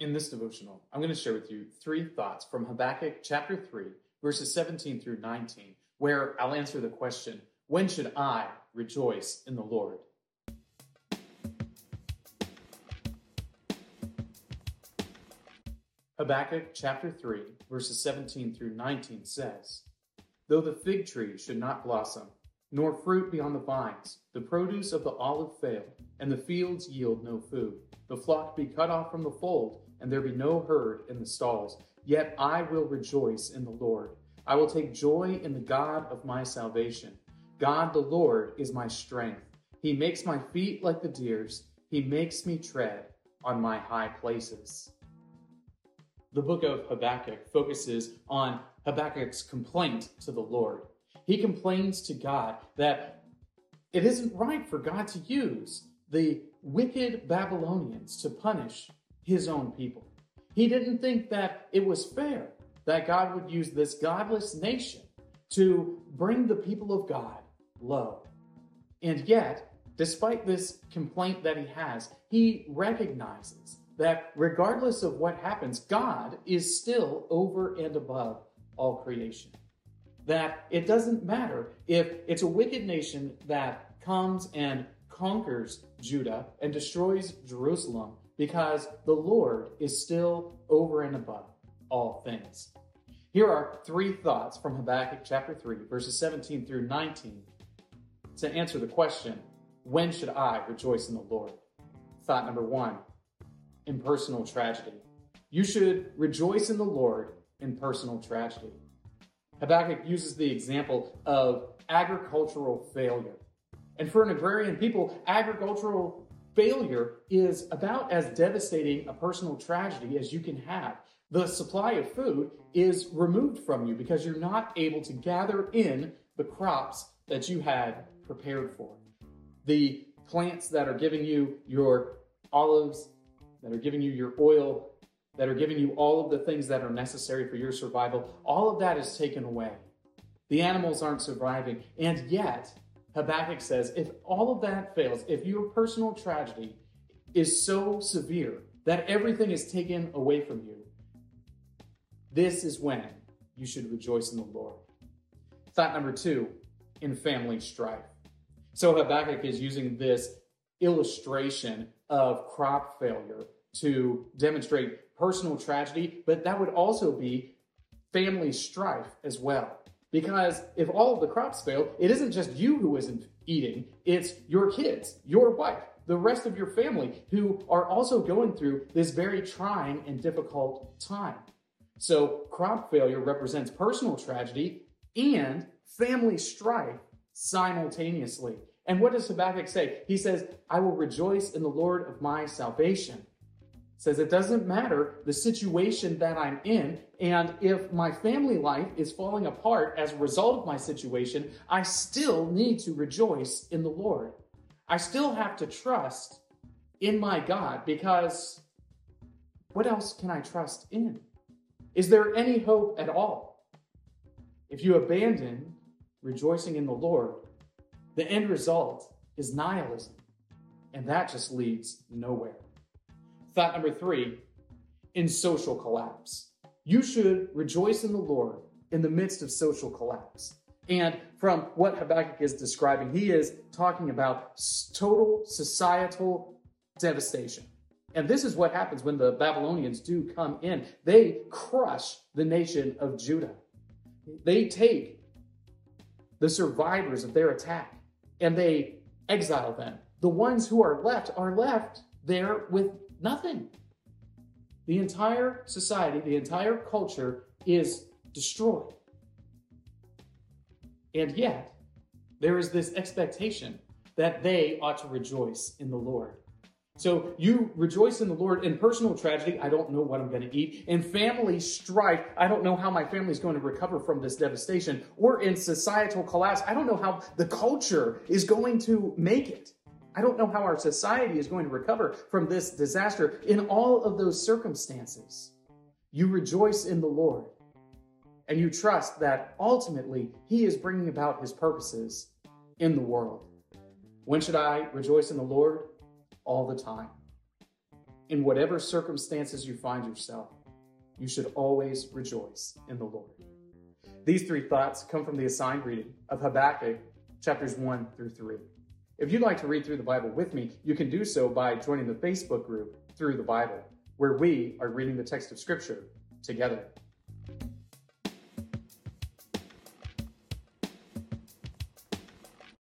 In this devotional, I'm going to share with you three thoughts from Habakkuk chapter 3, verses 17 through 19, where I'll answer the question When should I rejoice in the Lord? Habakkuk chapter 3, verses 17 through 19 says, Though the fig tree should not blossom, nor fruit be on the vines, the produce of the olive fail, and the fields yield no food, the flock be cut off from the fold, and there be no herd in the stalls. Yet I will rejoice in the Lord. I will take joy in the God of my salvation. God the Lord is my strength. He makes my feet like the deer's. He makes me tread on my high places. The book of Habakkuk focuses on Habakkuk's complaint to the Lord. He complains to God that it isn't right for God to use the wicked Babylonians to punish his own people. He didn't think that it was fair that God would use this godless nation to bring the people of God low. And yet, despite this complaint that he has, he recognizes that regardless of what happens, God is still over and above all creation. That it doesn't matter if it's a wicked nation that comes and conquers Judah and destroys Jerusalem, because the Lord is still over and above all things. Here are three thoughts from Habakkuk chapter 3, verses 17 through 19, to answer the question when should I rejoice in the Lord? Thought number one in personal tragedy. You should rejoice in the Lord in personal tragedy. Habakkuk uses the example of agricultural failure. And for an agrarian people, agricultural failure is about as devastating a personal tragedy as you can have. The supply of food is removed from you because you're not able to gather in the crops that you had prepared for. The plants that are giving you your olives, that are giving you your oil, that are giving you all of the things that are necessary for your survival, all of that is taken away. The animals aren't surviving. And yet, Habakkuk says, if all of that fails, if your personal tragedy is so severe that everything is taken away from you, this is when you should rejoice in the Lord. Thought number two, in family strife. So Habakkuk is using this illustration of crop failure to demonstrate personal tragedy, but that would also be family strife as well. Because if all of the crops fail, it isn't just you who isn't eating, it's your kids, your wife, the rest of your family who are also going through this very trying and difficult time. So, crop failure represents personal tragedy and family strife simultaneously. And what does Habakkuk say? He says, I will rejoice in the Lord of my salvation says it doesn't matter the situation that I'm in. And if my family life is falling apart as a result of my situation, I still need to rejoice in the Lord. I still have to trust in my God because what else can I trust in? Is there any hope at all? If you abandon rejoicing in the Lord, the end result is nihilism, and that just leads nowhere. Thought number three in social collapse. You should rejoice in the Lord in the midst of social collapse. And from what Habakkuk is describing, he is talking about total societal devastation. And this is what happens when the Babylonians do come in. They crush the nation of Judah. They take the survivors of their attack and they exile them. The ones who are left are left there with Nothing. The entire society, the entire culture is destroyed. And yet, there is this expectation that they ought to rejoice in the Lord. So you rejoice in the Lord in personal tragedy. I don't know what I'm going to eat. In family strife, I don't know how my family is going to recover from this devastation. Or in societal collapse, I don't know how the culture is going to make it. I don't know how our society is going to recover from this disaster. In all of those circumstances, you rejoice in the Lord and you trust that ultimately He is bringing about His purposes in the world. When should I rejoice in the Lord? All the time. In whatever circumstances you find yourself, you should always rejoice in the Lord. These three thoughts come from the assigned reading of Habakkuk chapters 1 through 3. If you'd like to read through the Bible with me, you can do so by joining the Facebook group Through the Bible, where we are reading the text of Scripture together.